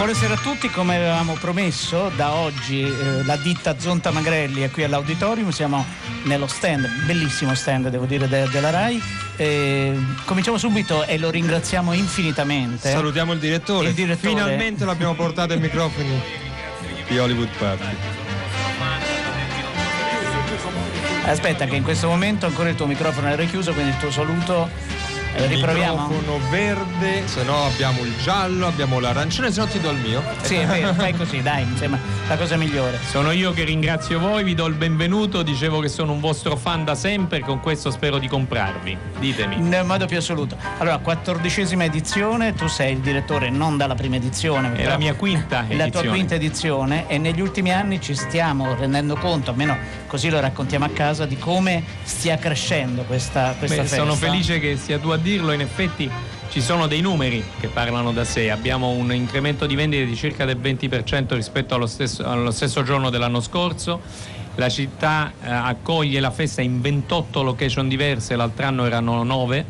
Buonasera a tutti, come avevamo promesso, da oggi eh, la ditta Zonta Magrelli è qui all'auditorium, siamo nello stand, bellissimo stand devo dire de- della RAI. Eh, cominciamo subito e lo ringraziamo infinitamente. Salutiamo il direttore. Il direttore. Finalmente l'abbiamo portato ai microfoni di Hollywood Party. Aspetta che in questo momento ancora il tuo microfono è richiuso, quindi il tuo saluto eh, riproviamo. Microfono verde, se no abbiamo il giallo, abbiamo l'arancione, se no ti do il mio. Sì, è vero, fai così, dai, mi sembra la cosa migliore. Sono io che ringrazio voi, vi do il benvenuto, dicevo che sono un vostro fan da sempre e con questo spero di comprarvi. Ditemi. Nel modo più assoluto. Allora, quattordicesima edizione, tu sei il direttore non dalla prima edizione. È la mia quinta La tua edizione. quinta edizione e negli ultimi anni ci stiamo rendendo conto, almeno così lo raccontiamo a casa, di come stia crescendo questa, questa Beh, festa. sono felice che sia tu a dirlo, in effetti ci sono dei numeri che parlano da sé, abbiamo un incremento di vendite di circa del 20% rispetto allo stesso, allo stesso giorno dell'anno scorso. La città eh, accoglie la festa in 28 location diverse, l'altro anno erano 9.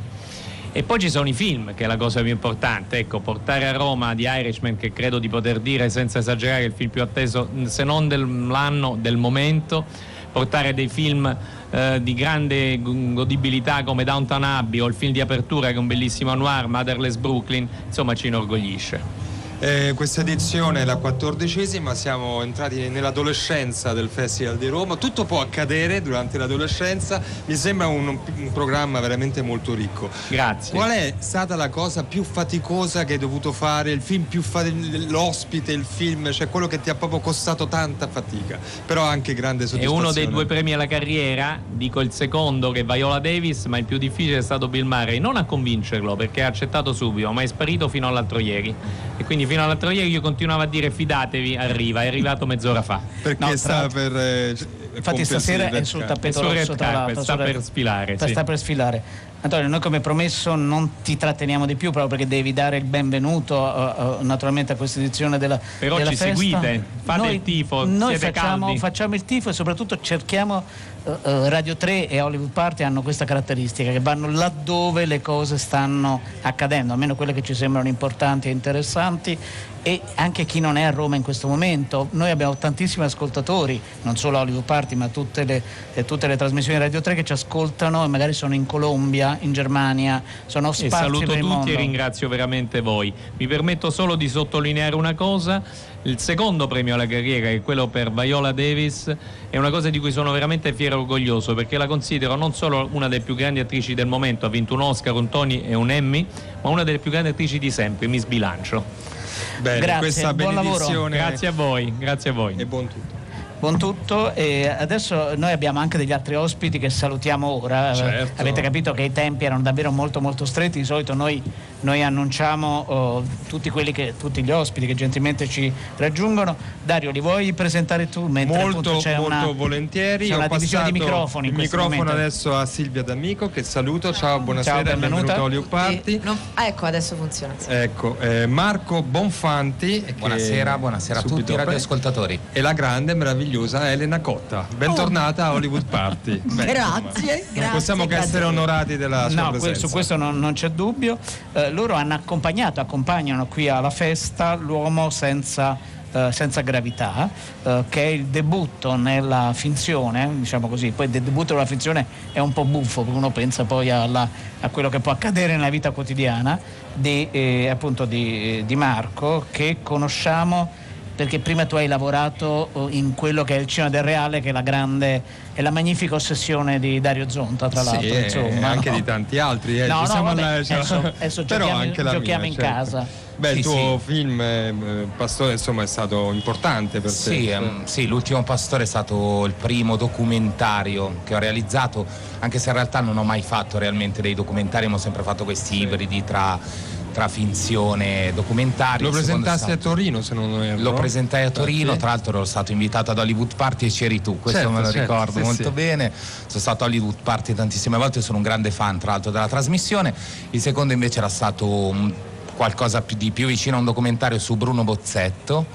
E poi ci sono i film, che è la cosa più importante. Ecco, portare a Roma di Irishman, che credo di poter dire senza esagerare, il film più atteso, se non dell'anno, del momento. Portare dei film eh, di grande godibilità come Downton Abbey o il film di apertura che è un bellissimo noir, Motherless Brooklyn, insomma ci inorgoglisce. Eh, questa edizione è la quattordicesima, siamo entrati nell'adolescenza del Festival di Roma. Tutto può accadere durante l'adolescenza, mi sembra un, un programma veramente molto ricco. Grazie. Qual è stata la cosa più faticosa che hai dovuto fare? Il film più faticoso, l'ospite, il film, cioè quello che ti ha proprio costato tanta fatica, però anche grande È soddisfazione. uno dei due premi alla carriera, dico il secondo che è Viola Davis, ma il più difficile è stato Bill Murray, non a convincerlo perché ha accettato subito, ma è sparito fino all'altro ieri. E quindi fino all'altro ieri io continuavo a dire fidatevi, arriva, è arrivato mezz'ora fa. Perché No, sta per... eh, Infatti compiersi stasera è sul tappeto rosso l'altro. sta per sfilare, sta- sì. Sta per sfilare. Antonio, noi come promesso non ti tratteniamo di più proprio perché devi dare il benvenuto eh, eh, naturalmente a questa edizione della Però della ci festa. seguite, fate Noi- il tifo, Noi facciamo, facciamo il tifo e soprattutto cerchiamo eh, Radio 3 e Hollywood Party hanno questa caratteristica che vanno laddove le cose stanno accadendo, almeno quelle che ci sembrano importanti e interessanti e anche chi non è a Roma in questo momento. Noi abbiamo tantissimi ascoltatori, non solo Hollywood Party, ma tutte le, eh, tutte le trasmissioni di Radio 3 che ci ascoltano e magari sono in Colombia, in Germania, sono E sparsi saluto per il tutti mondo. e ringrazio veramente voi. Mi permetto solo di sottolineare una cosa. Il secondo premio alla carriera, che è quello per Viola Davis, è una cosa di cui sono veramente fiero e orgoglioso perché la considero non solo una delle più grandi attrici del momento, ha vinto un Oscar, un Tony e un Emmy, ma una delle più grandi attrici di sempre, mi sbilancio. Bene, Grazie, questa buon lavoro. benedizione Grazie a voi, grazie a voi. e buon tutto. Buon tutto e adesso noi abbiamo anche degli altri ospiti che salutiamo ora. Certo. Avete capito che i tempi erano davvero molto molto stretti, di solito noi, noi annunciamo oh, tutti, quelli che, tutti gli ospiti che gentilmente ci raggiungono. Dario, li vuoi presentare tu? Mentre molto, c'è molto una, volentieri. c'è Ho una divisione di microfoni Il microfono momento. adesso a Silvia D'Amico che saluto. Ciao, buonasera, Ciao, benvenuta. benvenuto a Olio Party. Sì, non- ah, ecco, adesso funziona. sì. Ecco, eh, Marco Bonfanti. che Buonasera, buonasera a tutti i radioascoltatori. E la grande, meravigliosa Elena Cotta. Bentornata a Hollywood Party. Beh, Grazie, insomma, grazie, possiamo che grazie. essere onorati della sua No, presenza. su questo non, non c'è dubbio. Eh, loro hanno accompagnato, accompagnano qui alla festa l'uomo senza, eh, senza gravità, eh, che è il debutto nella finzione, diciamo così. Poi il debutto nella finzione è un po' buffo, perché uno pensa poi alla- a quello che può accadere nella vita quotidiana di, eh, appunto di, di Marco, che conosciamo perché prima tu hai lavorato oh, in quello che è il cinema del reale, che è la grande e la magnifica ossessione di Dario Zonta, tra Sì, l'altro. eh, insomma, anche no? di tanti altri. Eh. No, Ci no, siamo vabbè, alla- adesso- adesso però giochiamo- anche la giochiamo mia, in certo. casa. Beh, il Sì, tuo film, eh, Pastore, insomma, è stato importante per te. Sì, ehm, sì, l'ultimo pastore è stato il primo documentario che ho realizzato, anche se in realtà non ho mai fatto realmente dei documentari, ma ho sempre fatto questi ibridi tra, tra finzione e documentario. Lo presentassi a stato- Torino, se non erro. Lo presentai a Torino, tra l'altro ero stato invitato ad Hollywood Party e c'eri tu, questo Certo, me lo certo, ricordo sì, molto sì. bene. Sono stato a Hollywood Party tantissime volte, sono un grande fan tra l'altro della trasmissione. Il secondo invece era stato qualcosa di più vicino a un documentario su Bruno Bozzetto.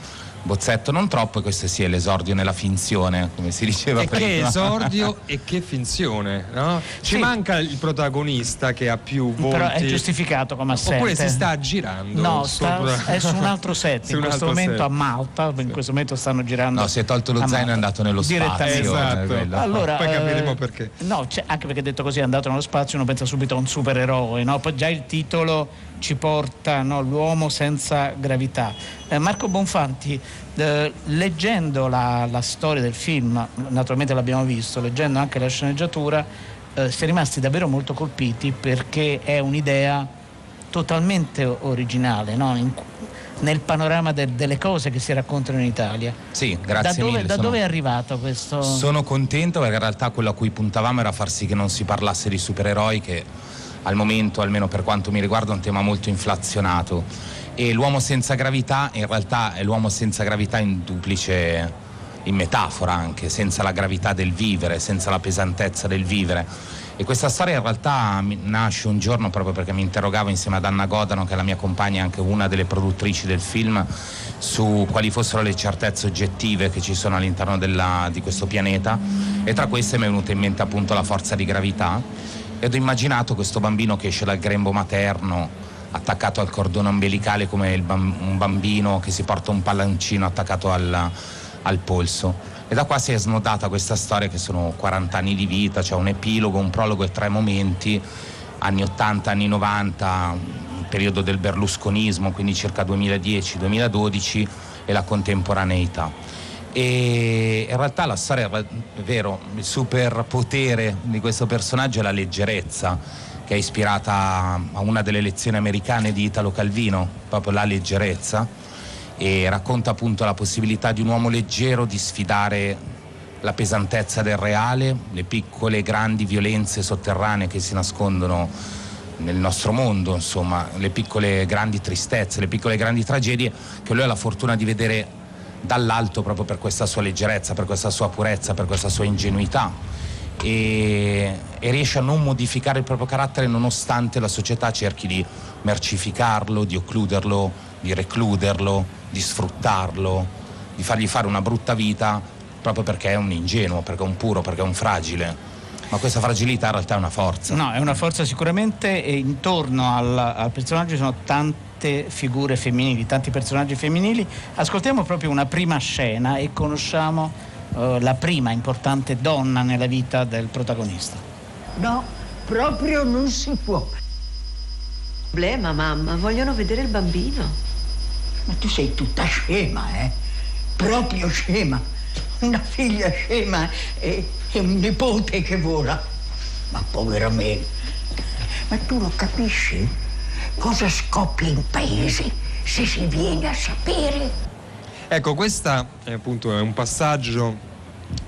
Bozzetto non troppo, e questo è l'esordio nella finzione, come si diceva E prima. che esordio e che finzione, no? Ci Sì. manca il protagonista che ha più volti. Però è giustificato come assente. Oppure si sta girando. No, sta- è su un altro set. In questo momento set. a Malta, in questo momento stanno girando. No, si è tolto lo zaino e è andato nello spazio. eh, Esatto. Allora, Poi capiremo eh, perché. No, anche perché detto così è andato nello spazio, uno pensa subito a un supereroe, no? Poi già il titolo ci porta no, l'uomo senza gravità. Eh, Marco Bonfanti, eh, leggendo la, la storia del film, naturalmente l'abbiamo visto, leggendo anche la sceneggiatura, eh, si è rimasti davvero molto colpiti perché è un'idea totalmente originale no? In- nel panorama de- delle cose che si raccontano in Italia. Sì, grazie da dove, mille. da sono- dove è arrivato questo? Sono contento perché in realtà quello a cui puntavamo era far sì che non si parlasse di supereroi che al momento, almeno per quanto mi riguarda, un tema molto inflazionato. E l'uomo senza gravità in realtà è l'uomo senza gravità in duplice, in metafora anche, senza la gravità del vivere, senza la pesantezza del vivere. E questa storia in realtà nasce un giorno proprio perché mi interrogavo insieme ad Anna Godano, che è la mia compagna e anche una delle produttrici del film, su quali fossero le certezze oggettive che ci sono all'interno della- di questo pianeta e tra queste mi è venuta in mente appunto la forza di gravità ed ho immaginato questo bambino che esce dal grembo materno attaccato al cordone ombelicale come bam- un bambino che si porta un palloncino attaccato al, al polso. E da qua si è snodata questa storia che sono 40 anni di vita, c'è un epilogo, un prologo e tre momenti, anni 80, anni 90, il periodo del berlusconismo, quindi circa 2010-2012 e la contemporaneità. E in realtà la storia è vero, il superpotere di questo personaggio è la leggerezza, che è ispirata a una delle lezioni americane di Italo Calvino, proprio la leggerezza, e racconta appunto la possibilità di un uomo leggero di sfidare la pesantezza del reale, le piccole grandi violenze sotterranee che si nascondono nel nostro mondo, insomma, le piccole grandi tristezze, le piccole grandi tragedie che lui ha la fortuna di vedere dall'alto proprio per questa sua leggerezza, per questa sua purezza, per questa sua ingenuità e, e riesce a non modificare il proprio carattere nonostante la società cerchi di mercificarlo, di occluderlo, di recluderlo, di sfruttarlo, di fargli fare una brutta vita proprio perché è un ingenuo, perché è un puro, perché è un fragile. Ma questa fragilità in realtà è una forza. No, è una forza sicuramente e intorno al, al personaggio ci sono tante figure femminili, tanti personaggi femminili. Ascoltiamo proprio una prima scena e conosciamo eh, la prima importante donna nella vita del protagonista. No, proprio non si può. Problema, mamma, vogliono vedere il bambino. Ma tu sei tutta scema, eh? Proprio scema. Una figlia scema e, e un nipote che vola. Ma povero me. Ma tu lo capisci? Cosa scoppia in paese se si viene a sapere? Ecco, questo è appunto un passaggio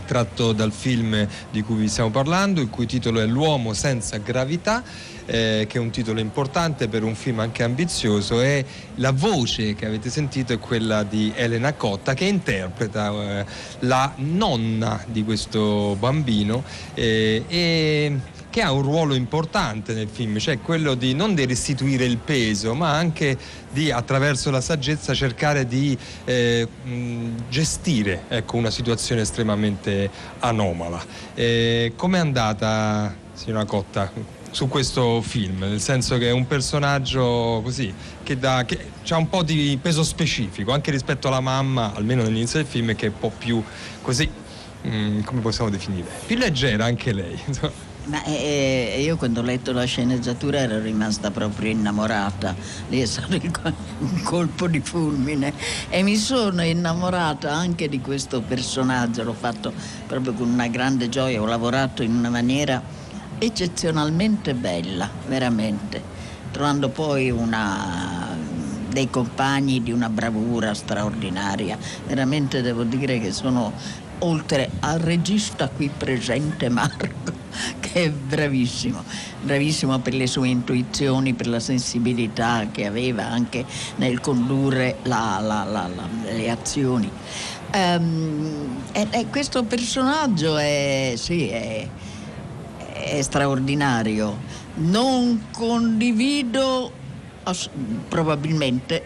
tratto dal film di cui vi stiamo parlando, il cui titolo è L'uomo senza gravità, eh, che è un titolo importante per un film anche ambizioso e la voce che avete sentito è quella di Elena Cotta che interpreta eh, la nonna di questo bambino eh, e che ha un ruolo importante nel film, cioè quello di non di restituire il peso, ma anche di attraverso la saggezza cercare di eh, gestire ecco, una situazione estremamente anomala. Eh, Com'è andata, signora Cotta, su questo film? Nel senso che è un personaggio così che, dà, che ha un po' di peso specifico, anche rispetto alla mamma, almeno nell'inizio del film, che è un po' più così, mh, come possiamo definire? Più leggera anche lei. Ma eh, io quando ho letto la sceneggiatura ero rimasta proprio innamorata, lì è stato un colpo di fulmine. E mi sono innamorata anche di questo personaggio, l'ho fatto proprio con una grande gioia, ho lavorato in una maniera eccezionalmente bella, veramente, trovando poi una, dei compagni di una bravura straordinaria, veramente devo dire che sono oltre al regista qui presente Marco, che è bravissimo, bravissimo per le sue intuizioni, per la sensibilità che aveva anche nel condurre la- la- la- le azioni. Ehm, e, e questo personaggio è, sì, è, è straordinario. Non condivido probabilmente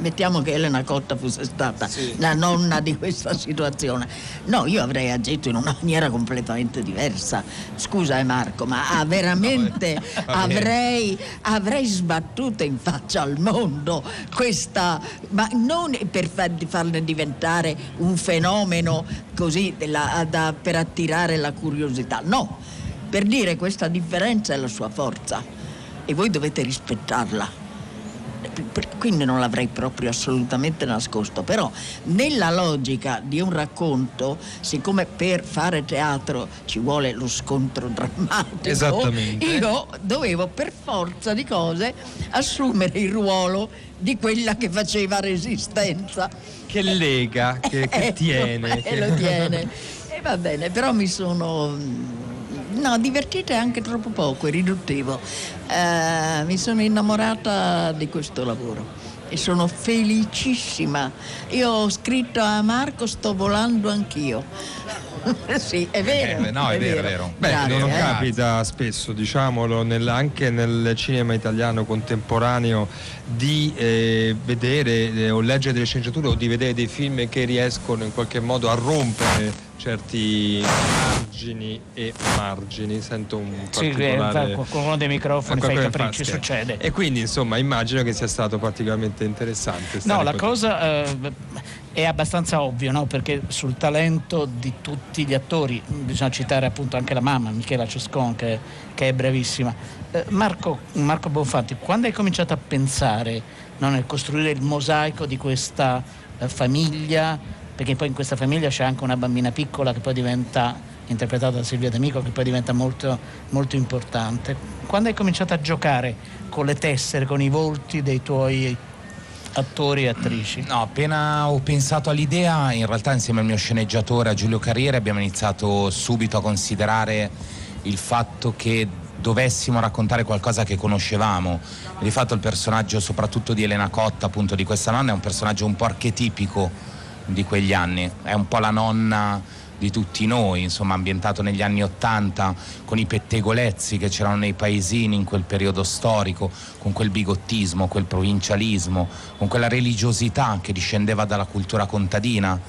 mettiamo che Elena Cotta fosse stata la nonna di questa situazione. No, io avrei agito in una maniera completamente diversa. Scusa eh, Marco, ma veramente bene. avrei, avrei sbattuto in faccia al mondo questa, ma non per far- farne diventare un fenomeno così della- da- per attirare la curiosità, no, per dire questa differenza è la sua forza e voi dovete rispettarla quindi non l'avrei proprio assolutamente nascosto, però nella logica di un racconto, siccome per fare teatro ci vuole lo scontro drammatico, io dovevo per forza di cose assumere il ruolo di quella che faceva resistenza. Che lega, che, che Ecco, tiene. E lo tiene. E va bene, però mi sono... No, divertite anche troppo poco, è riduttivo. Eh, mi sono innamorata di questo lavoro e sono felicissima. Io ho scritto a Marco, sto volando anch'io. sì, è vero. Eh, no, è vero, è vero. Beh, Grazie, non eh. capita spesso, diciamolo, nel- anche nel cinema italiano contemporaneo di eh, vedere eh, o leggere delle sceneggiature o di vedere dei film che riescono in qualche modo a rompere certi margini e margini. Sento un Sì, eh, particolare... qualcuno dei microfoni fa i qualcosa che capricci, succede. E quindi insomma immagino che sia stato particolarmente interessante. No, la con- cosa eh, è abbastanza ovvio, no? perché sul talento di tutti gli attori bisogna citare appunto anche la mamma, Michela Cescon, che, che è bravissima. Eh, Marco, Marco Bonfatti, quando hai cominciato a pensare no, nel costruire il mosaico di questa eh, famiglia, perché poi in questa famiglia c'è anche una bambina piccola che poi diventa interpretata da Silvia D'Amico, che poi diventa molto, molto importante. Quando hai cominciato a giocare con le tessere, con i volti dei tuoi attori e attrici? No, appena ho pensato all'idea, in realtà insieme al mio sceneggiatore, a Giulio Carriere, abbiamo iniziato subito a considerare il fatto che dovessimo raccontare qualcosa che conoscevamo. Di fatto il personaggio soprattutto di Elena Cotta, appunto di questa nonna, è un personaggio un po' archetipico di quegli anni, è un po' la nonna di tutti noi, insomma ambientato negli anni Ottanta, con i pettegolezzi che c'erano nei paesini in quel periodo storico, con quel bigottismo, quel provincialismo, con quella religiosità che discendeva dalla cultura contadina,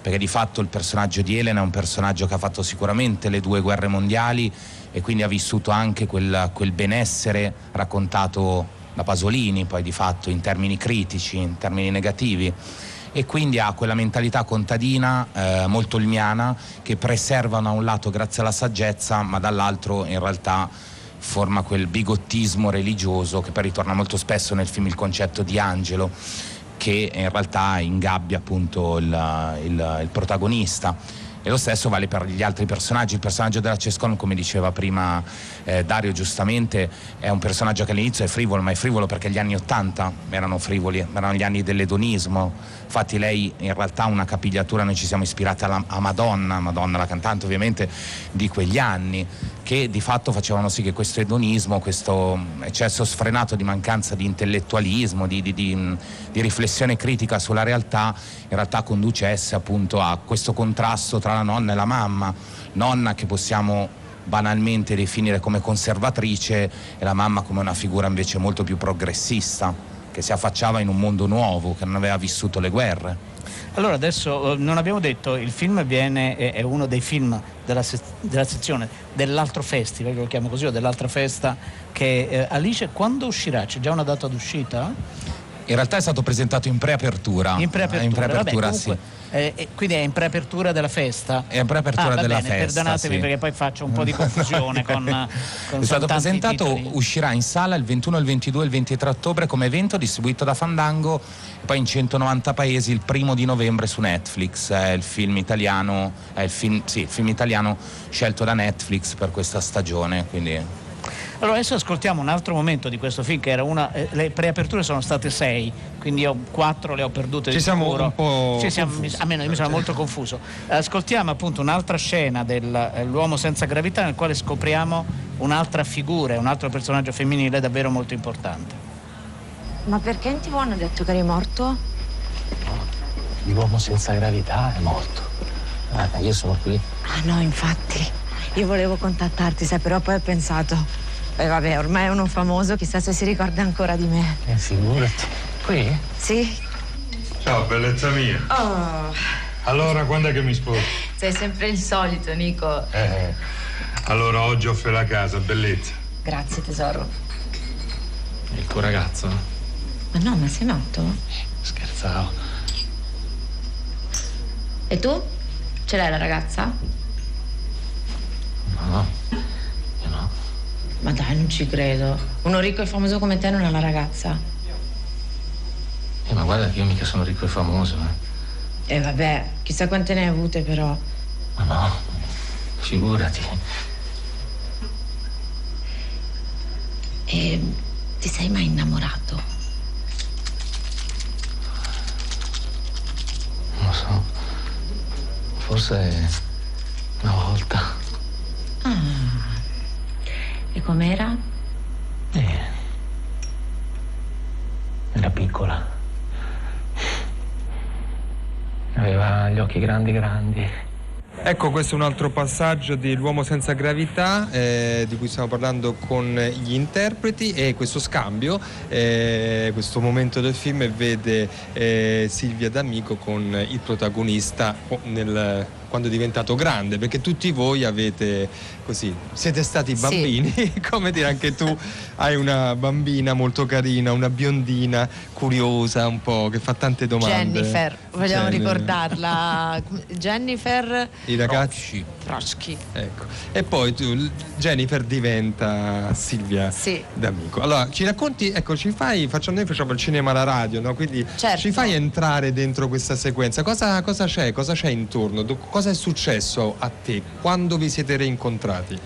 perché di fatto il personaggio di Elena è un personaggio che ha fatto sicuramente le due guerre mondiali e quindi ha vissuto anche quel, quel benessere raccontato da Pasolini, poi di fatto in termini critici, in termini negativi e quindi ha quella mentalità contadina eh, molto ilmiana che preservano a un lato grazie alla saggezza ma dall'altro in realtà forma quel bigottismo religioso che poi ritorna molto spesso nel film Il concetto di angelo che in realtà ingabbia appunto il, il- il protagonista. E lo stesso vale per gli altri personaggi. Il personaggio della Cescon, come diceva prima eh, Dario giustamente, è un personaggio che all'inizio è frivolo, ma è frivolo perché gli anni Ottanta erano frivoli, erano gli anni dell'edonismo. Infatti lei in realtà una capigliatura, noi ci siamo ispirati alla, a Madonna, Madonna la cantante ovviamente di quegli anni, che di fatto facevano sì che questo edonismo, questo eccesso sfrenato di mancanza di intellettualismo, di, di- di- di riflessione critica sulla realtà, in realtà conducesse appunto a questo contrasto tra la nonna e la mamma, nonna che possiamo banalmente definire come conservatrice e la mamma come una figura invece molto più progressista, che si affacciava in un mondo nuovo, che non aveva vissuto le guerre. Allora adesso eh, non abbiamo detto, il film viene, è, uno dei film della, se- della sezione dell'altro festival, lo chiamo così, o dell'altra festa, che eh, Alice quando uscirà? C'è già una data d'uscita? In realtà è stato presentato in preapertura. In preapertura, In preapertura, vabbè, sì. comunque, eh, eh, quindi è in preapertura della festa? È in preapertura Ah, della bene, festa. Perdonatemi sì. perché poi faccio un po' di confusione con, con È stato presentato, titoli. uscirà in sala il 21, il 22 e il 23 ottobre come evento distribuito da Fandango e poi in 190 paesi il primo di novembre su Netflix. È il film italiano, è il film, sì, il film italiano scelto da Netflix per questa stagione. Quindi Allora adesso ascoltiamo un altro momento di questo film che era una. eh, le preaperture sono state sei, quindi io quattro le ho perdute Ci di siamo sicuro. un po' Sì, siamo- confusi. a me no, io mi sono molto confuso. Ascoltiamo appunto un'altra scena dell'uomo senza gravità nel quale scopriamo un'altra figura, un altro personaggio femminile davvero molto importante. Ma perché in tv hanno detto che eri morto? L'uomo senza gravità è morto. Ah, io sono qui. Ah no, infatti. Io volevo contattarti, sai, però poi ho pensato. E vabbè, ormai è uno famoso, chissà se si ricorda ancora di me. Eh, figurati. Qui? Sì? Ciao, bellezza mia. Oh, Allora, quando è che mi sposi? sei sempre il solito, Nico. Eh, allora oggi offre la casa, bellezza. Grazie, tesoro. Il tuo ragazzo? Ma no, ma sei matto? Scherzavo. E tu? Ce l'hai la ragazza? No, io no. Ma dai, non ci credo. Uno ricco e famoso come te non ha la ragazza. Eh, ma guarda che io mica sono ricco e famoso, eh. E vabbè, chissà quante ne hai avute però. Ma no, figurati. E ti sei mai innamorato? Non lo so. Forse una volta. Ah. E com'era? Eh. Era piccola. Aveva gli occhi grandi grandi. Ecco, questo è un altro passaggio di L'uomo senza gravità eh, di cui stiamo parlando con gli interpreti e questo scambio, eh, questo momento del film vede eh, Silvia D'Amico con il protagonista oh, nel- quando è diventato grande, perché tutti voi avete così, siete stati bambini, come dire anche tu hai una bambina molto carina, una biondina curiosa un po' che fa tante domande. Jennifer, vogliamo Jenny- ricordarla. Jennifer I ragazzi. Trotsky. Ecco. E poi tu, Jennifer diventa Silvia Sì. D'Amico. Allora, ci racconti, ecco, ci fai, facciamo, noi facciamo il cinema alla radio, no? Quindi Certo. ci fai entrare dentro questa sequenza. Cosa, cosa c'è? Cosa c'è intorno? Do- cosa è successo a te quando vi siete reincontrati?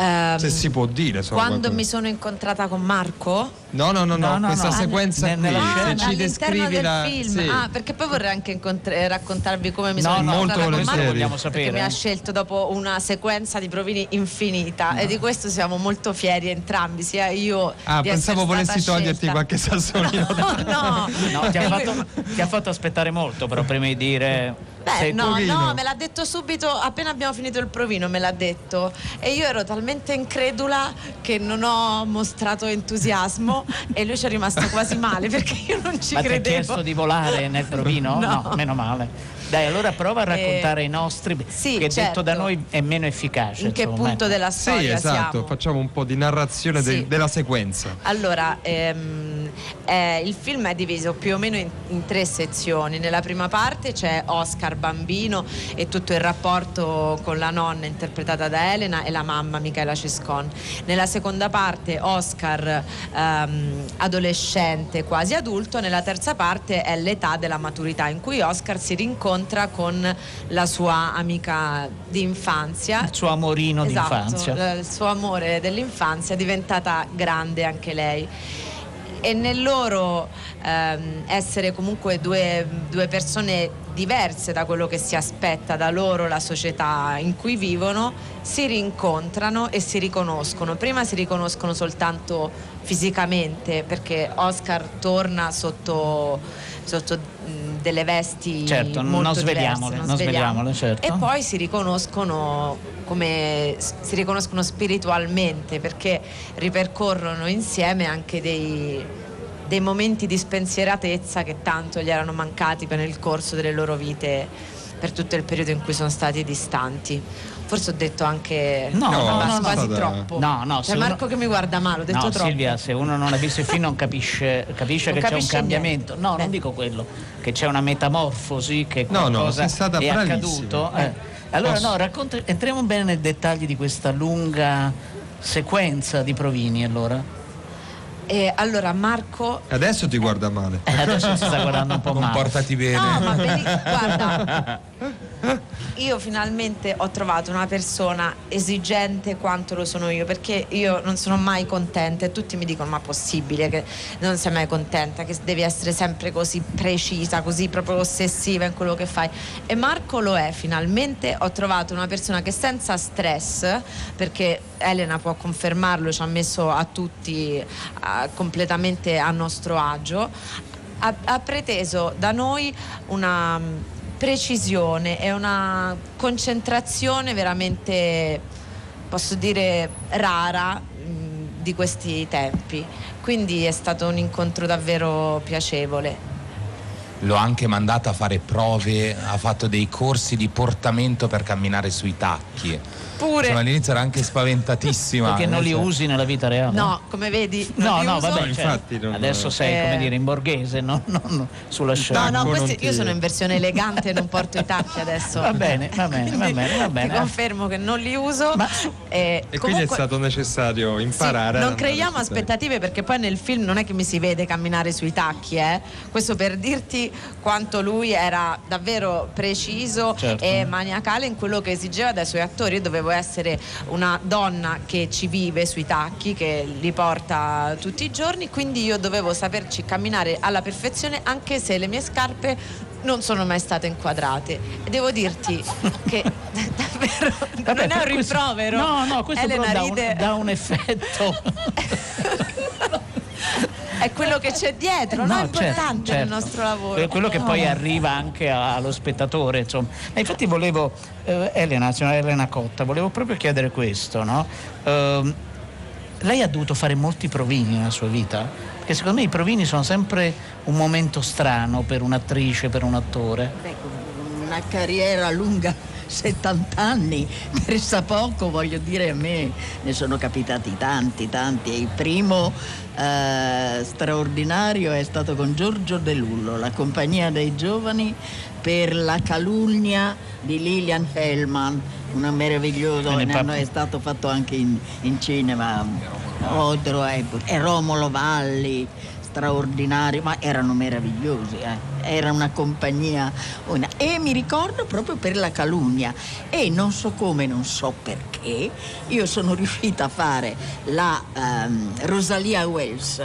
Ehm, Se si può dire, insomma. quando qualcosa. mi sono incontrata con Marco? No, no, no, no, No, no, questa no. sequenza qui, nella se ci all'interno descrivi del la... film. sì. Ah, perché poi vorrei anche incontr- eh, raccontarvi come mi No, sono no, incontrata molto con Marco. vogliamo Perché sapere. mi ha scelto dopo una sequenza di provini infinita e di questo siamo molto fieri entrambi, sia io Ah, di pensavo volessi toglierti scelta. qualche sassolino. No, No, ti ha, fatto, ti ha fatto aspettare molto però prima di dire... Beh, no, provino. no, me l'ha detto subito, appena abbiamo finito il provino me l'ha detto e io ero talmente incredula che non ho mostrato entusiasmo e lui ci è rimasto quasi male perché io non ci Ma ti ha credevo. chiesto di volare nel provino? No. meno male. Dai, allora prova a raccontare i nostri, sì, che certo. detto da noi è meno efficace. In che insomma, punto ecco. della Sì, storia esatto, siamo? facciamo un po' di narrazione Sì. della sequenza. Allora, ehm, eh, il film è diviso più o meno in, in tre sezioni. Nella prima parte c'è Oscar bambino e tutto il rapporto con la nonna interpretata da Elena e la mamma Michaela Ciscon. Nella seconda parte Oscar ehm, adolescente quasi adulto, nella terza parte è l'età della maturità in cui Oscar si rincontra con la sua amica di infanzia. Il suo amorino Esatto, d'infanzia. il suo amore dell'infanzia è diventata grande anche lei. E nel loro ehm, essere comunque due, due persone diverse da quello che si aspetta da loro la società in cui vivono, si rincontrano e si riconoscono. Prima si riconoscono soltanto fisicamente perché Oscar torna sotto, sotto delle vesti Certo, non molto sveliamole, diverse, non sveliamole, certo. E poi si riconoscono come si riconoscono spiritualmente perché ripercorrono insieme anche dei, dei momenti di spensieratezza che tanto gli erano mancati per nel corso delle loro vite per tutto il periodo in cui sono stati distanti. Forse ho detto anche No, no, quasi, no, no, quasi no. troppo. No, no, C'è se Marco uno- che mi guarda male, ho detto no, troppo. Silvia, se uno non ha visto il film non capisce, capisce Non che c'è un capisce cambiamento. niente. No, Beh. non dico quello, che c'è una metamorfosi, che No, no, qualcosa sei stata è bravissima. accaduto. eh. Allora, Posso- no, racconta, entriamo bene nei dettagli di questa lunga sequenza di provini, allora. E allora Marco Adesso ti guarda male. Eh, adesso si sta guardando un po' male. Comportati bene. No, ma beni- guarda, io finalmente ho trovato una persona esigente quanto lo sono io, perché io non sono mai contenta e tutti mi dicono ma possibile che non sei mai contenta, che devi essere sempre così precisa, così proprio ossessiva in quello che fai. E Marco lo è, finalmente ho trovato una persona che senza stress, perché Elena può confermarlo, ci ha messo a tutti ah, completamente a nostro agio, ha, ha preteso da noi una precisione e una concentrazione veramente, posso dire, rara mm, di questi tempi. Quindi è stato un incontro davvero piacevole. L'ho anche mandata a fare prove, ha fatto dei corsi di portamento per camminare sui tacchi. Pure. Insomma, all'inizio era anche spaventatissima. Perché non li usi nella vita reale? No, come vedi, non No, no, uso. vabbè, No, cioè, infatti non- adesso sei, Eh. come dire, in borghese, non, non sulla No, scena. no, Tacco questi- non ti- io sono in versione elegante e non porto i tacchi adesso. Va bene, va bene, va bene, va bene. Ti confermo che non li uso. Ma- Eh, E quindi è comunque- stato necessario Sì, imparare. non ad creiamo aspettative perché poi nel film non è che mi si vede camminare sui tacchi, eh. questo per dirti quanto lui era davvero preciso Certo. e maniacale in quello che esigeva dai suoi attori. Io dovevo essere una donna che ci vive sui tacchi, che li porta tutti i giorni, quindi io dovevo saperci camminare alla perfezione anche se le mie scarpe non sono mai state inquadrate. Devo dirti che davvero Vabbè, non è un per questo- rimprovero. No, no, questo Elena però dà un, dà un effetto. è quello che c'è dietro, no? È importante nel nostro lavoro. È quello che poi arriva anche allo spettatore, insomma. E infatti volevo, eh, Elena, signora Elena Cotta, volevo proprio chiedere questo, no? Ehm, lei ha dovuto fare molti provini nella sua vita? Perché secondo me i provini sono sempre un momento strano per un'attrice, per un attore. Beh, una carriera lunga 70 anni, presta poco, voglio dire, a me ne sono capitati tanti, tanti. Il primo eh, straordinario è stato con Giorgio De Lullo, la compagnia dei giovani per la calunnia di Lilian Hellman, una meravigliosa, Me ne hanno- è stato fatto anche in, in cinema, Odro e Romolo Valli, straordinario, ma erano meravigliosi, eh. era una compagnia. una- E mi ricordo proprio per la calunnia e non so come, non so perché, io sono riuscita a fare la ehm, Rosalia Wells,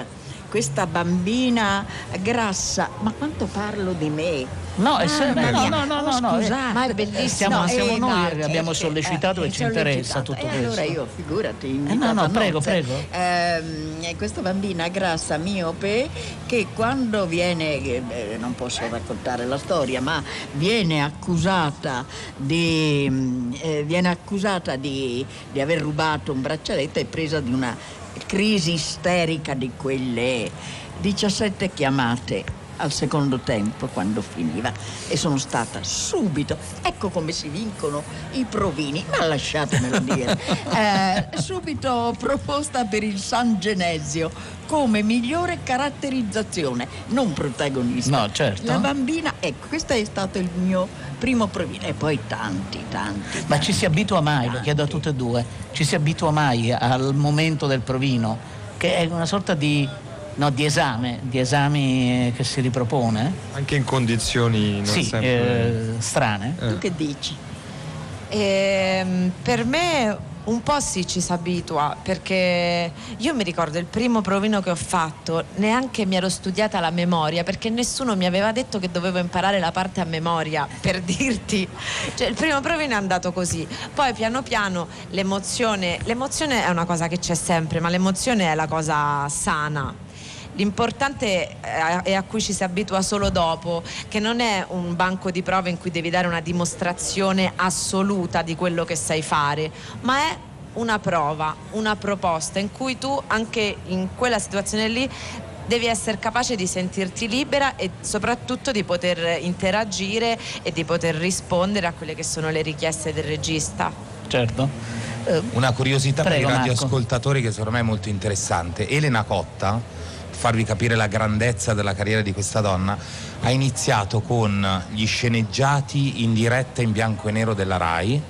questa bambina grassa, ma quanto parlo di me? No, è se- no, mia. no, no, Oh, no, no, eh, scusate. ma è bellissimo. Siamo, No, siamo eh, noi no, che abbiamo eh, sollecitato eh, e ci interessa tutto E questo. allora io, figurati, no, no, a prego, prego. Ehm, questa bambina grassa miope che quando viene, eh, non posso raccontare la storia, ma viene accusata di, mm, eh, viene accusata di, di aver rubato un braccialetto e presa di una crisi isterica di quelle 17 chiamate al secondo tempo quando finiva e sono stata subito, ecco come si vincono i provini, ma lasciatemelo dire, eh, subito proposta per il San Genesio come migliore caratterizzazione, non protagonista. No, certo. La bambina, ecco, questo è stato il mio primo provino e poi tanti, tanti. Ma ci si abitua mai, lo chiedo a tutte e due, ci si abitua mai al momento del provino, che è una sorta di, no, di esame, di esami che si ripropone? Anche in condizioni non Sì, sempre. eh, strane. Tu che dici? Ehm, per me un po' sì ci si abitua perché io mi ricordo il primo provino che ho fatto neanche mi ero studiata la memoria perché nessuno mi aveva detto che dovevo imparare la parte a memoria per dirti cioè il primo provino è andato così poi piano piano l'emozione l'emozione è una cosa che c'è sempre ma l'emozione è la cosa sana L'importante è è a cui ci si abitua solo dopo, che non è un banco di prove in cui devi dare una dimostrazione assoluta di quello che sai fare, ma è una prova, una proposta in cui tu anche in quella situazione lì devi essere capace di sentirti libera e soprattutto di poter interagire e di poter rispondere a quelle che sono le richieste del regista. Certo. Eh, Una curiosità Prego, per i Marco. radioascoltatori che secondo me è molto interessante. Elena Cotta, farvi capire la grandezza della carriera di questa donna, ha iniziato con gli sceneggiati in diretta in bianco e nero della RAI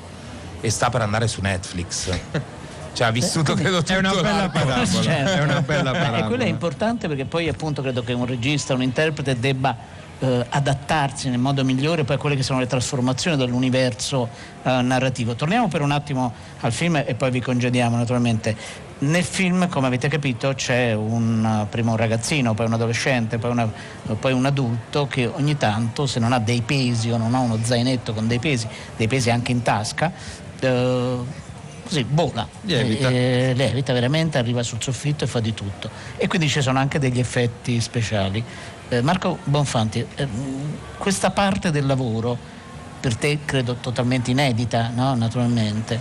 e sta per andare su Netflix. Cioè ha vissuto credo tutto È una bella parabola. Certo. È una bella Eh, parabola. E quello è importante perché poi appunto credo che un regista, un interprete debba eh, adattarsi nel modo migliore poi a quelle che sono le trasformazioni dell'universo eh, narrativo. Torniamo per un attimo al film e poi vi congediamo naturalmente. Nel film, come avete capito, c'è un, prima un ragazzino, poi un adolescente, poi, una- poi un adulto che ogni tanto, se non ha dei pesi o non ha uno zainetto con dei pesi, dei pesi anche in tasca, eh, così vola, Lievita. Eh, lievita veramente, arriva sul soffitto e fa di tutto. E quindi ci sono anche degli effetti speciali. Eh, Marco Bonfanti, eh, questa parte del lavoro, per te credo totalmente inedita, no? naturalmente,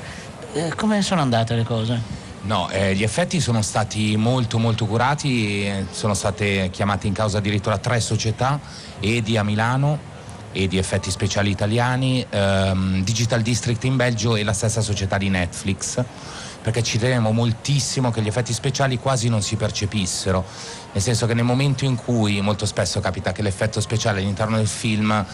eh, come sono andate le cose? No, eh, gli effetti sono stati molto molto curati, eh, sono state chiamate in causa addirittura tre società, Edi a Milano, Edi Effetti Speciali Italiani, ehm, Digital District in Belgio e la stessa società di Netflix, perché ci tenevamo moltissimo che gli effetti speciali quasi non si percepissero, nel senso che nel momento in cui molto spesso capita che l'effetto speciale all'interno del film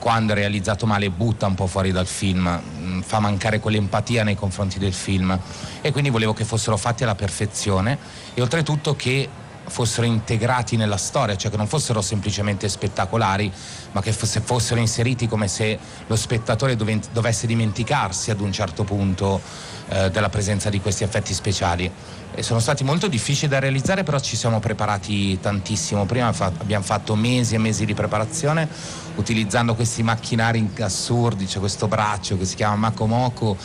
quando è realizzato male butta un po' fuori dal film, fa mancare quell'empatia nei confronti del film. E quindi volevo che fossero fatti alla perfezione. E oltretutto che fossero integrati nella storia, cioè che non fossero semplicemente spettacolari, ma che fosse- fossero inseriti come se lo spettatore doven- dovesse dimenticarsi ad un certo punto eh, della presenza di questi effetti speciali. E sono stati molto difficili da realizzare, però ci siamo preparati tantissimo. Prima fa- abbiamo fatto mesi e mesi di preparazione utilizzando questi macchinari assurdi, c'è questo braccio che si chiama Mako Moko,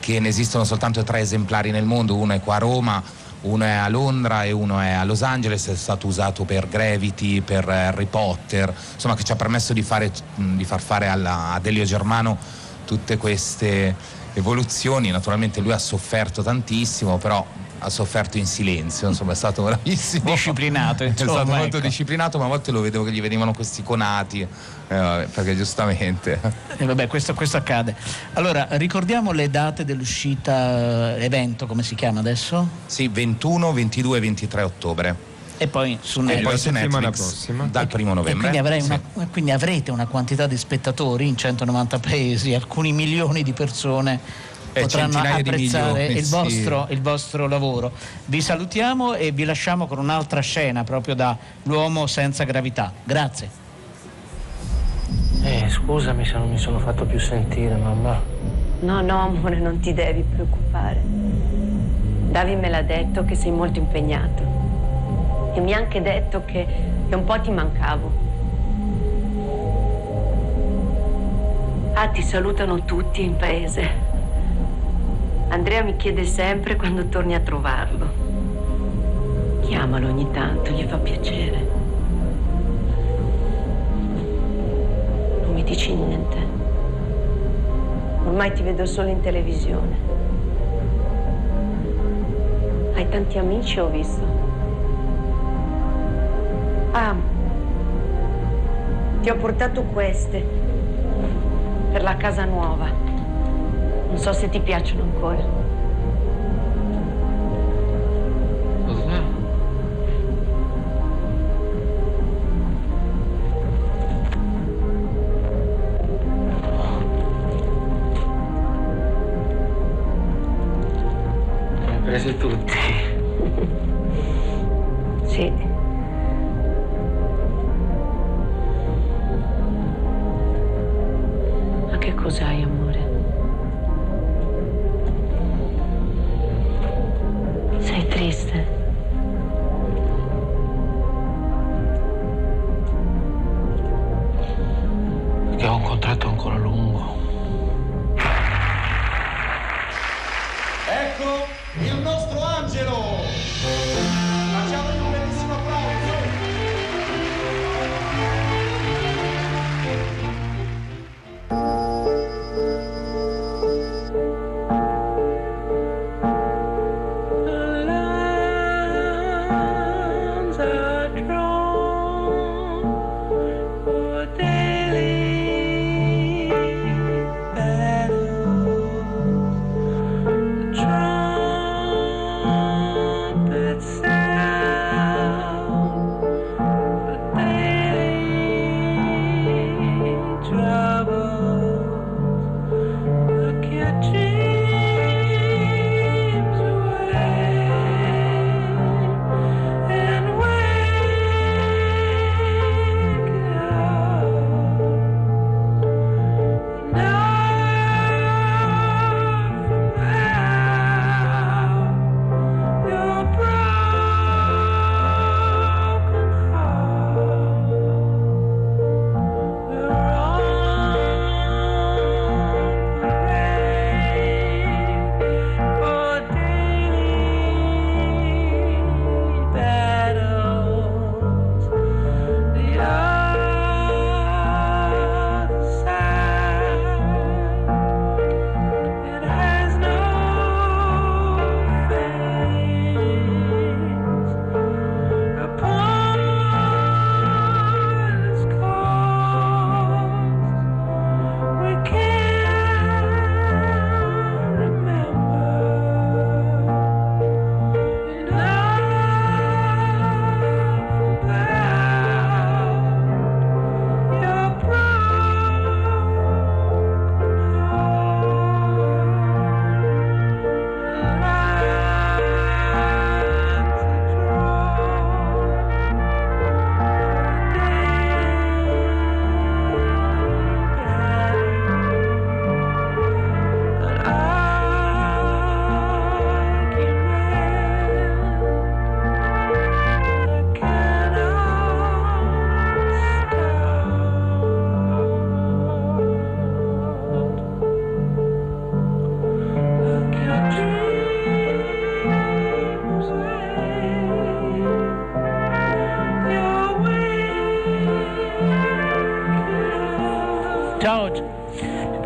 che ne esistono soltanto tre esemplari nel mondo, uno è qua a Roma, uno è a Londra e uno è a Los Angeles, è stato usato per Gravity, per Harry Potter, insomma che ci ha permesso di, fare- di far fare alla- ad Elio Germano tutte queste evoluzioni, naturalmente lui ha sofferto tantissimo, però ha sofferto in silenzio, insomma è stato bravissimo. Disciplinato, È stato insomma, molto ecco. disciplinato, ma a volte lo vedevo che gli venivano questi conati, eh, vabbè, perché giustamente... E vabbè, questo, questo accade. Allora, ricordiamo le date dell'uscita, eh, evento, come si chiama adesso? Sì, 21, 22 e 23 ottobre. E poi su E Netflix. Netflix dal primo E novembre. quindi, Sì. una- quindi avrete una quantità di spettatori in 190 paesi, alcuni milioni di persone Eh, potranno apprezzare milioni, il, sì. vostro, il vostro lavoro. Vi salutiamo e vi lasciamo con un'altra scena proprio da L'uomo senza gravità. Grazie. Eh, scusami se non mi sono fatto più sentire, mamma. No, no, amore, non ti devi preoccupare. Davi me l'ha detto che sei molto impegnato. E mi ha anche detto che, che un po' ti mancavo. Ah, ti salutano tutti in paese. Andrea mi chiede sempre quando torni a trovarlo. Chiamalo ogni tanto, gli fa piacere. Non mi dici niente. Ormai ti vedo solo in televisione. Hai tanti amici, ho visto. Ah, ti ho portato queste per la casa nuova. Non so se ti piacciono ancora. Cos'è? Le hai prese tutte. Ciao.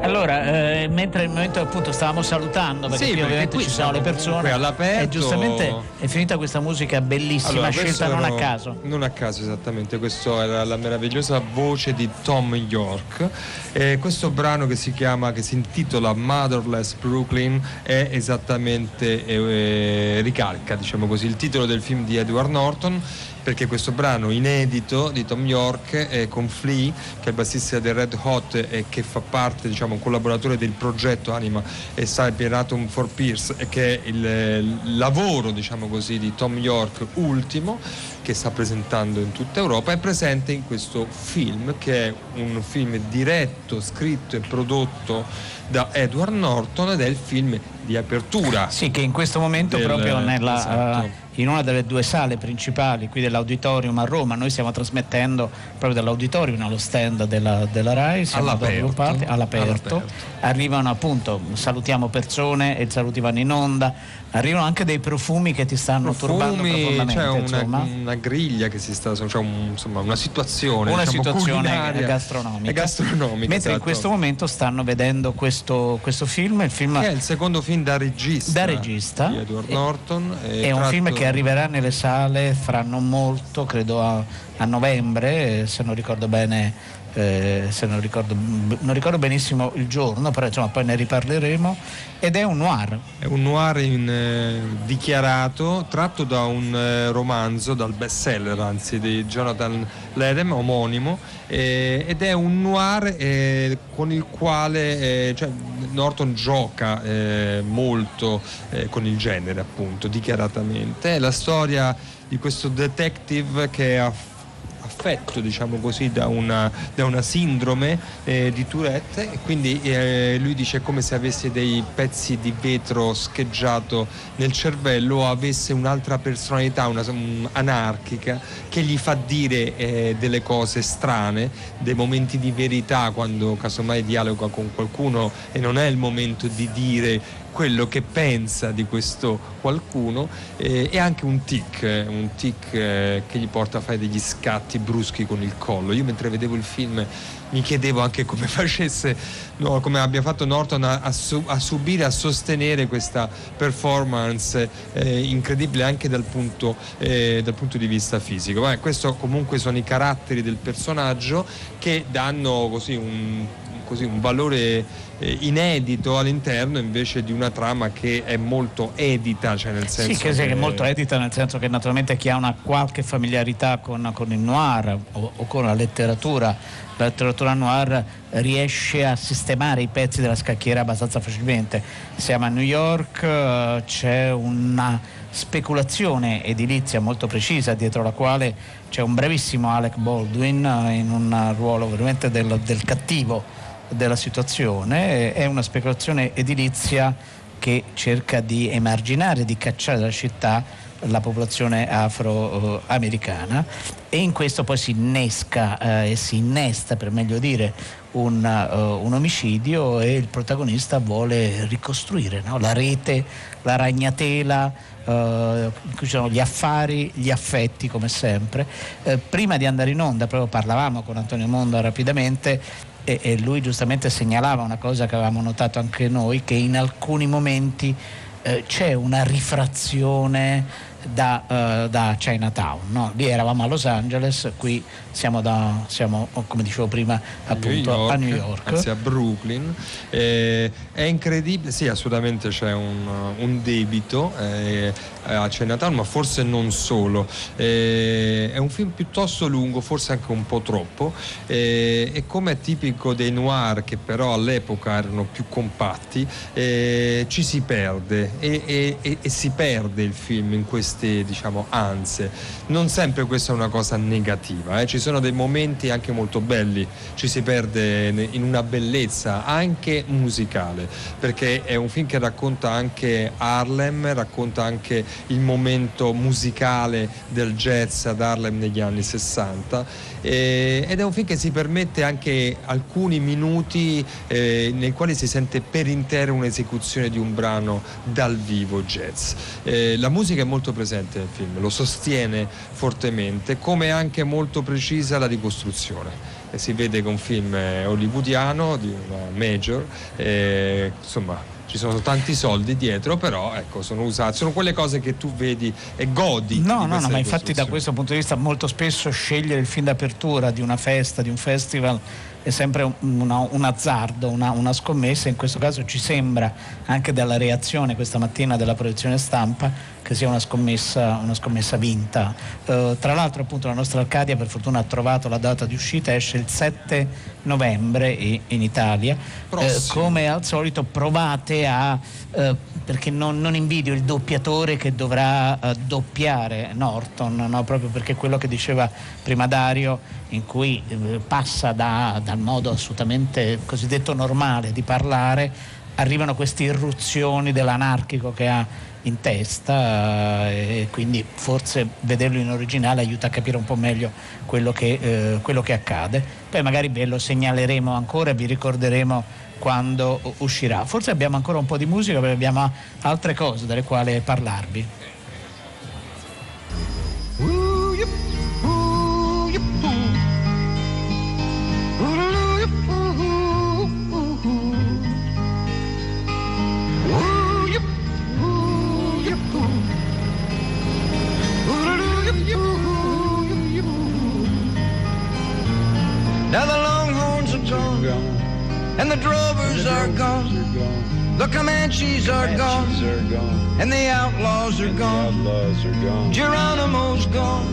Allora, eh, mentre nel momento appunto stavamo salutando, perché Sì, qui ovviamente qui ci sono le persone, all'aperto. e giustamente è finita questa musica bellissima, Allora, scelta non a ero- caso. Non a caso esattamente, questa era la meravigliosa voce di Tom York. E questo brano che si chiama, che si intitola Motherless Brooklyn è esattamente, eh, ricalca diciamo così, il titolo del film di Edward Norton perché questo brano inedito di Tom York è con Flea, che è il bassista del Red Hot e che fa parte, diciamo, un collaboratore del progetto Anima e Cyperatum for Pierce, e che è il, il lavoro, diciamo così, di Tom York ultimo che sta presentando in tutta Europa, è presente in questo film che è un film diretto, scritto e prodotto da Edward Norton ed è il film di apertura. Sì, che in questo momento del- proprio nella, esatto. eh, in una delle due sale principali qui dell'auditorium a Roma, noi stiamo trasmettendo proprio dall'auditorium allo stand della, della RAI, All'aperto. Party, all'aperto. All'aperto. arrivano appunto, salutiamo persone e saluti vanno in onda, arrivano anche dei profumi che ti stanno turbando Profumi, profondamente, c'è una, una griglia che si sta, cioè un- insomma una situazione, una diciamo, situazione gastronomica. gastronomica, Mentre in esatto. questo momento stanno vedendo questo, questo film, il film che è il secondo film da regista, Da regista. di Edward E- Norton. e È un tratto- film che arriverà nelle sale fra non molto, credo a, a novembre, eh, se non ricordo bene. Eh, se non ricordo, non ricordo benissimo il giorno, però insomma poi ne riparleremo. Ed è un noir. È un noir in, eh, dichiarato, tratto da un eh, romanzo, dal bestseller anzi di Jonathan Ledem, omonimo, eh, ed è un noir eh, con il quale eh, cioè, Norton gioca molto con il genere, appunto, dichiaratamente. È la storia di questo detective che ha affetto diciamo così da una, da una sindrome eh, di Tourette. E quindi eh, lui dice come se avesse dei pezzi di vetro scheggiato nel cervello o avesse un'altra personalità una, un- anarchica che gli fa dire eh, delle cose strane dei momenti di verità quando casomai dialoga con qualcuno e non è il momento di dire quello che pensa di questo qualcuno eh, e anche un tic, eh, un tic eh, che gli porta a fare degli scatti bruschi con il collo. Io mentre vedevo il film mi chiedevo anche come facesse, no, come abbia fatto Norton a, a su- a subire, a sostenere questa performance eh, incredibile anche dal punto, eh, dal punto di vista fisico. Beh, questo comunque sono i caratteri del personaggio che danno così un, così un valore eh, inedito all'interno invece di una trama che è molto edita, cioè nel senso Sì, che, che è molto edita, nel senso che naturalmente chi ha una qualche familiarità con, con il noir o, o con la letteratura, la letteratura noir riesce a sistemare i pezzi della scacchiera abbastanza facilmente. Siamo a New York, eh, c'è una speculazione edilizia molto precisa dietro la quale c'è un bravissimo Alec Baldwin eh, in un ruolo veramente del, del cattivo della situazione, è una speculazione edilizia che cerca di emarginare, di cacciare dalla città la popolazione afroamericana e in questo poi si innesca eh, e si innesta per meglio dire un, eh, un omicidio e il protagonista vuole ricostruire no? la rete, la ragnatela, eh, gli affari, gli affetti come sempre. Eh, prima di andare in onda, proprio parlavamo con Antonio Monda rapidamente e, e lui giustamente segnalava una cosa che avevamo notato anche noi, che in alcuni momenti eh, c'è una rifrazione da, eh, da Chinatown. no? Lì eravamo a Los Angeles, qui siamo, da, siamo oh, come dicevo prima, appunto a New York. anzi a Brooklyn. Eh, è incredibile, sì, assolutamente c'è un, un debito eh, a Chinatown, ma forse non solo. Eh, è un film piuttosto lungo, forse anche un po' troppo, eh, e come è tipico dei noir, che però all'epoca erano più compatti, eh, ci si perde e, e- e- si perde il film in queste diciamo anse. Non sempre questa è una cosa negativa, eh. ci sono dei momenti anche molto belli, ci si perde in una bellezza anche musicale, perché è un film che racconta anche Harlem, racconta anche il momento musicale del jazz ad Harlem negli anni 60 eh, ed è un film che si permette anche alcuni minuti eh, nei quali si sente per intero un'esecuzione di un brano dal vivo jazz. Eh, la musica è molto presente nel film, lo sostiene fortemente, come anche molto precisa la ricostruzione. E si vede che è un film eh, hollywoodiano di una major, e, insomma ci sono tanti soldi dietro, però ecco, sono usati, sono quelle cose che tu vedi e godi. di No, no, no, ma infatti da questo punto di vista molto spesso scegliere il film d'apertura di una festa, di un festival è sempre un, una- un azzardo, una, una scommessa. In questo caso ci sembra, anche dalla reazione questa mattina della proiezione stampa, che sia una scommessa, una scommessa vinta. Eh, tra l'altro appunto la nostra Arcadia per fortuna ha trovato la data di uscita, esce il 7 novembre in Italia. Eh, come al solito provate a... eh, perché non, non invidio il doppiatore che dovrà eh, doppiare Norton, no? proprio perché quello che diceva prima Dario, in cui eh, passa da- dal modo assolutamente cosiddetto normale di parlare, arrivano queste irruzioni dell'anarchico che ha in testa eh, e quindi forse vederlo in originale aiuta a capire un po' meglio quello che, eh, quello che accade. Poi magari ve lo segnaleremo ancora e vi ricorderemo quando uscirà. Forse abbiamo ancora un po' di musica perché abbiamo altre cose dalle quali parlarvi. And the drovers are gone. The Comanches are gone, and the outlaws are gone. Geronimo's gone,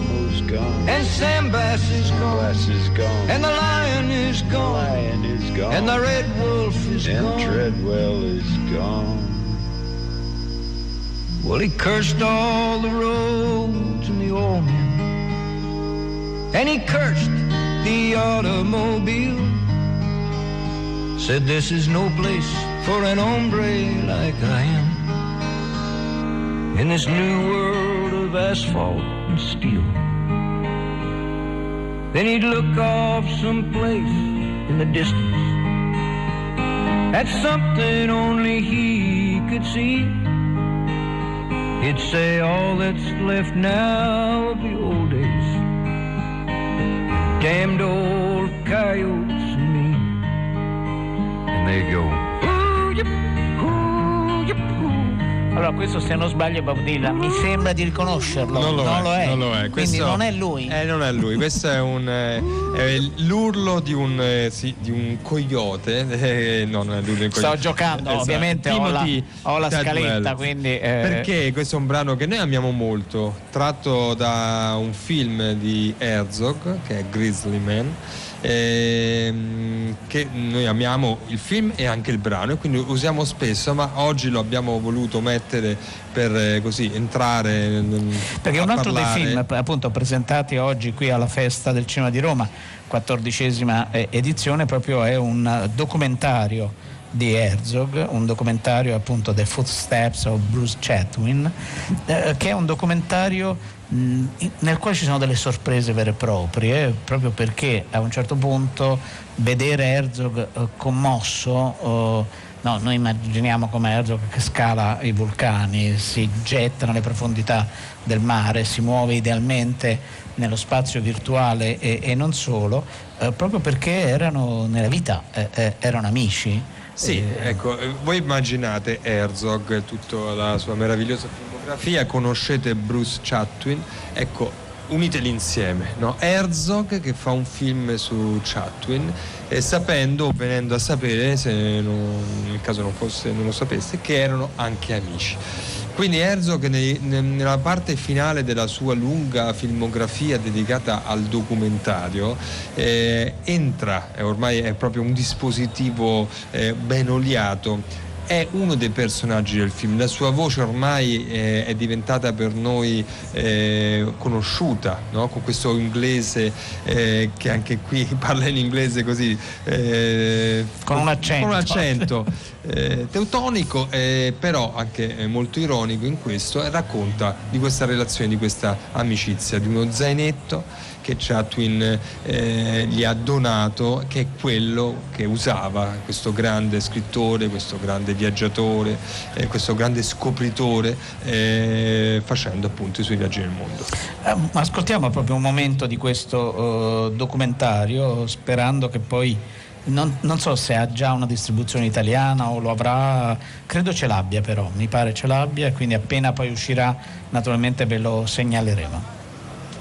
and Sam Bass is gone, and the lion is gone, and the red wolf is gone. And. Treadwell is gone. Well, he cursed all the roads and the old men, and he cursed the automobile. Said this is no place for an hombre like I am in this new world of asphalt and steel. Then he'd look off someplace in the distance at something only he could see. He'd say all that's left now of the old days. Damned old. And they go. Allora, questo se non sbaglio è Bob Dylan, mi sembra di riconoscerlo. Non lo, è, non lo è. Quindi non è lui. Eh, non è lui, questo è, un, eh, è l'urlo di un, eh, sì, di un coyote. eh, no, non è l'urlo di un Sto giocando, Esatto. ovviamente ho la, ho la scaletta, quindi... eh, Perché questo è un brano che noi amiamo molto, tratto da un film di Herzog, che è Grizzly Man, ehm, che noi amiamo il film e anche il brano e quindi usiamo spesso, ma oggi lo abbiamo voluto mettere per eh, così entrare Perché un altro parlare. dei film appunto presentati oggi qui alla Festa del Cinema di Roma, quattordicesima eh, edizione, proprio è un eh, documentario di Herzog, un documentario appunto The Footsteps of Bruce Chatwin, eh, che è un documentario nel quale ci sono delle sorprese vere e proprie, proprio perché a un certo punto vedere Herzog eh, commosso eh, No, noi immaginiamo come Herzog che scala i vulcani, si getta nelle profondità del mare, si muove idealmente nello spazio virtuale e, e non solo, eh, proprio perché erano nella vita, eh, eh, erano amici. Sì, Eh, ecco, eh, voi immaginate Herzog, e tutta la sua meravigliosa filmografia, conoscete Bruce Chatwin, ecco, uniteli insieme, no? Herzog che fa un film su Chatwin e sapendo, venendo a sapere, se non- nel caso non, fosse, non lo sapeste, che erano anche amici. Quindi Herzog nella parte finale della sua lunga filmografia dedicata al documentario eh, entra, ormai è proprio un dispositivo eh, ben oliato, è uno dei personaggi del film, la sua voce ormai eh, è diventata per noi eh, conosciuta, no? con questo inglese eh, che anche qui parla in inglese così, eh, Con un accento. con un accento, eh, teutonico, eh, però anche molto ironico in questo, racconta di questa relazione, di questa amicizia, di uno zainetto che Chatwin eh, gli ha donato, che è quello che usava questo grande scrittore, questo grande viaggiatore, eh, questo grande scopritore eh, facendo appunto i suoi viaggi nel mondo. Eh, ascoltiamo proprio un momento di questo eh, documentario sperando che poi non, non so se ha già una distribuzione italiana o lo avrà, credo ce l'abbia però, mi pare ce l'abbia, quindi appena poi uscirà naturalmente ve lo segnaleremo.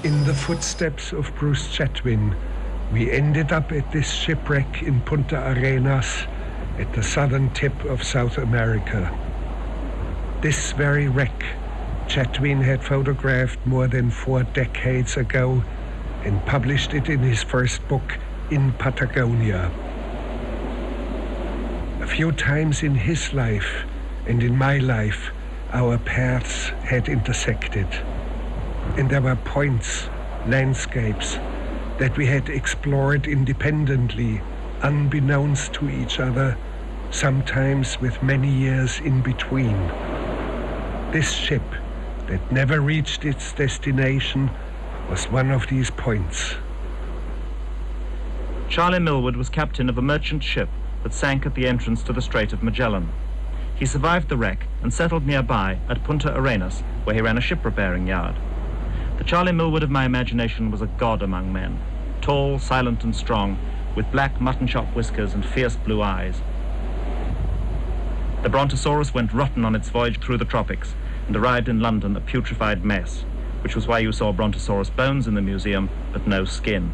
In the footsteps of Bruce Chatwin, we ended up at this shipwreck in Punta Arenas at the southern tip of South America. This very wreck Chatwin had photographed more than four decades ago and published it in his first book, In Patagonia. A few times in his life and in my life, our paths had intersected. And there were points, landscapes that we had explored independently, unbeknownst to each other, sometimes with many years in between. This ship that never reached its destination was one of these points. Charlie Millward was captain of a merchant ship that sank at the entrance to the Strait of Magellan. He survived the wreck and settled nearby at Punta Arenas, where he ran a ship repairing yard. Charlie Millward of my imagination was a god among men, tall, silent, and strong, with black mutton chop whiskers and fierce blue eyes. The Brontosaurus went rotten on its voyage through the tropics and arrived in London a putrefied mess, which was why you saw Brontosaurus bones in the museum, but no skin.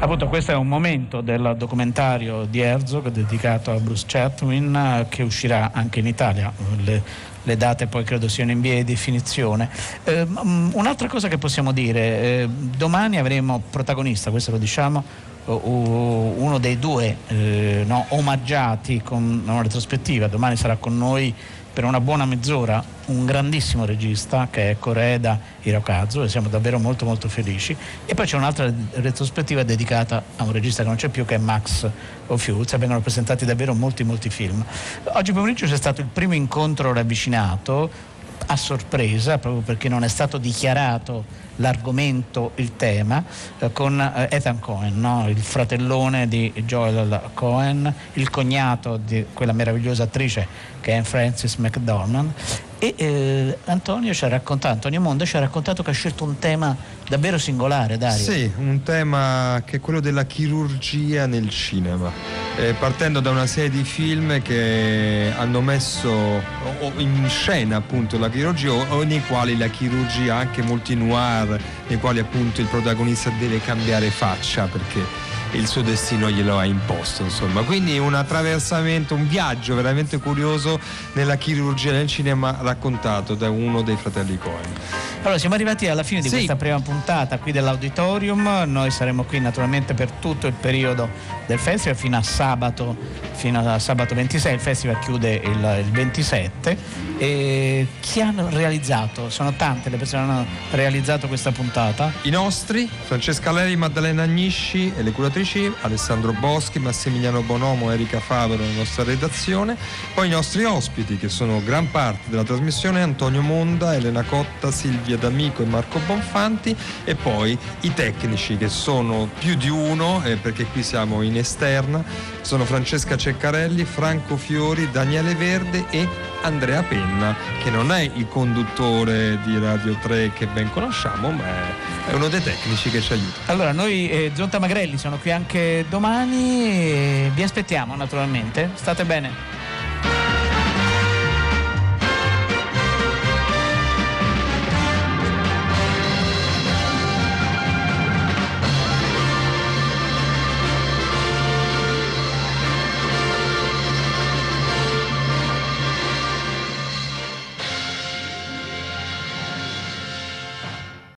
Appunto questo è un momento del documentario di Herzog dedicato a Bruce Chatwin eh, che uscirà anche in Italia. Le, le date poi credo siano in via di definizione. Eh, un'altra cosa che possiamo dire, eh, domani avremo protagonista, questo lo diciamo, uno dei due eh, no, omaggiati con una retrospettiva, domani sarà con noi per una buona mezz'ora un grandissimo regista che è Coreda Hirokazu e siamo davvero molto molto felici. E poi c'è un'altra retrospettiva dedicata a un regista che non c'è più che è Max Ophuls e vengono presentati davvero molti molti film. Oggi pomeriggio c'è stato il primo incontro ravvicinato a sorpresa proprio perché non è stato dichiarato l'argomento, il tema, eh, con eh, Ethan Cohen, no? il fratellone di Joel Cohen, il cognato di quella meravigliosa attrice che è Frances McDormand e eh, Antonio Antonio Mondo ci ha raccontato che ha scelto un tema davvero singolare, Dario. Sì, un tema che è quello della chirurgia nel cinema, eh, partendo da una serie di film che hanno messo in scena appunto la chirurgia o nei quali la chirurgia, anche molti noir, nei quali appunto il protagonista deve cambiare faccia perché il suo destino glielo ha imposto insomma. Quindi un attraversamento un viaggio veramente curioso nella chirurgia nel cinema raccontato da uno dei fratelli Cohen allora siamo arrivati alla fine di Sì. questa prima puntata qui dell'auditorium. Noi saremo qui naturalmente per tutto il periodo del festival fino a sabato fino a sabato 26 il festival chiude il, il 27 e chi hanno realizzato? Sono tante le persone che hanno realizzato questa puntata. I nostri, Francesca Leri, Maddalena Agnisci e le curatrici, Alessandro Boschi, Massimiliano Bonomo, Erika Favero, la nostra redazione, poi i nostri ospiti che sono gran parte della trasmissione, Antonio Monda, Elena Cotta, Silvia D'Amico e Marco Bonfanti. E poi i tecnici che sono più di uno eh, perché qui siamo in esterna, sono Francesca Ceccarelli, Franco Fiori, Daniele Verde e Andrea Penna che non è il conduttore di Radio 3 che ben conosciamo ma è- uno dei tecnici che ci aiuta. allora noi eh, Zonta Magrelli sono qui anche domani e vi aspettiamo naturalmente. State bene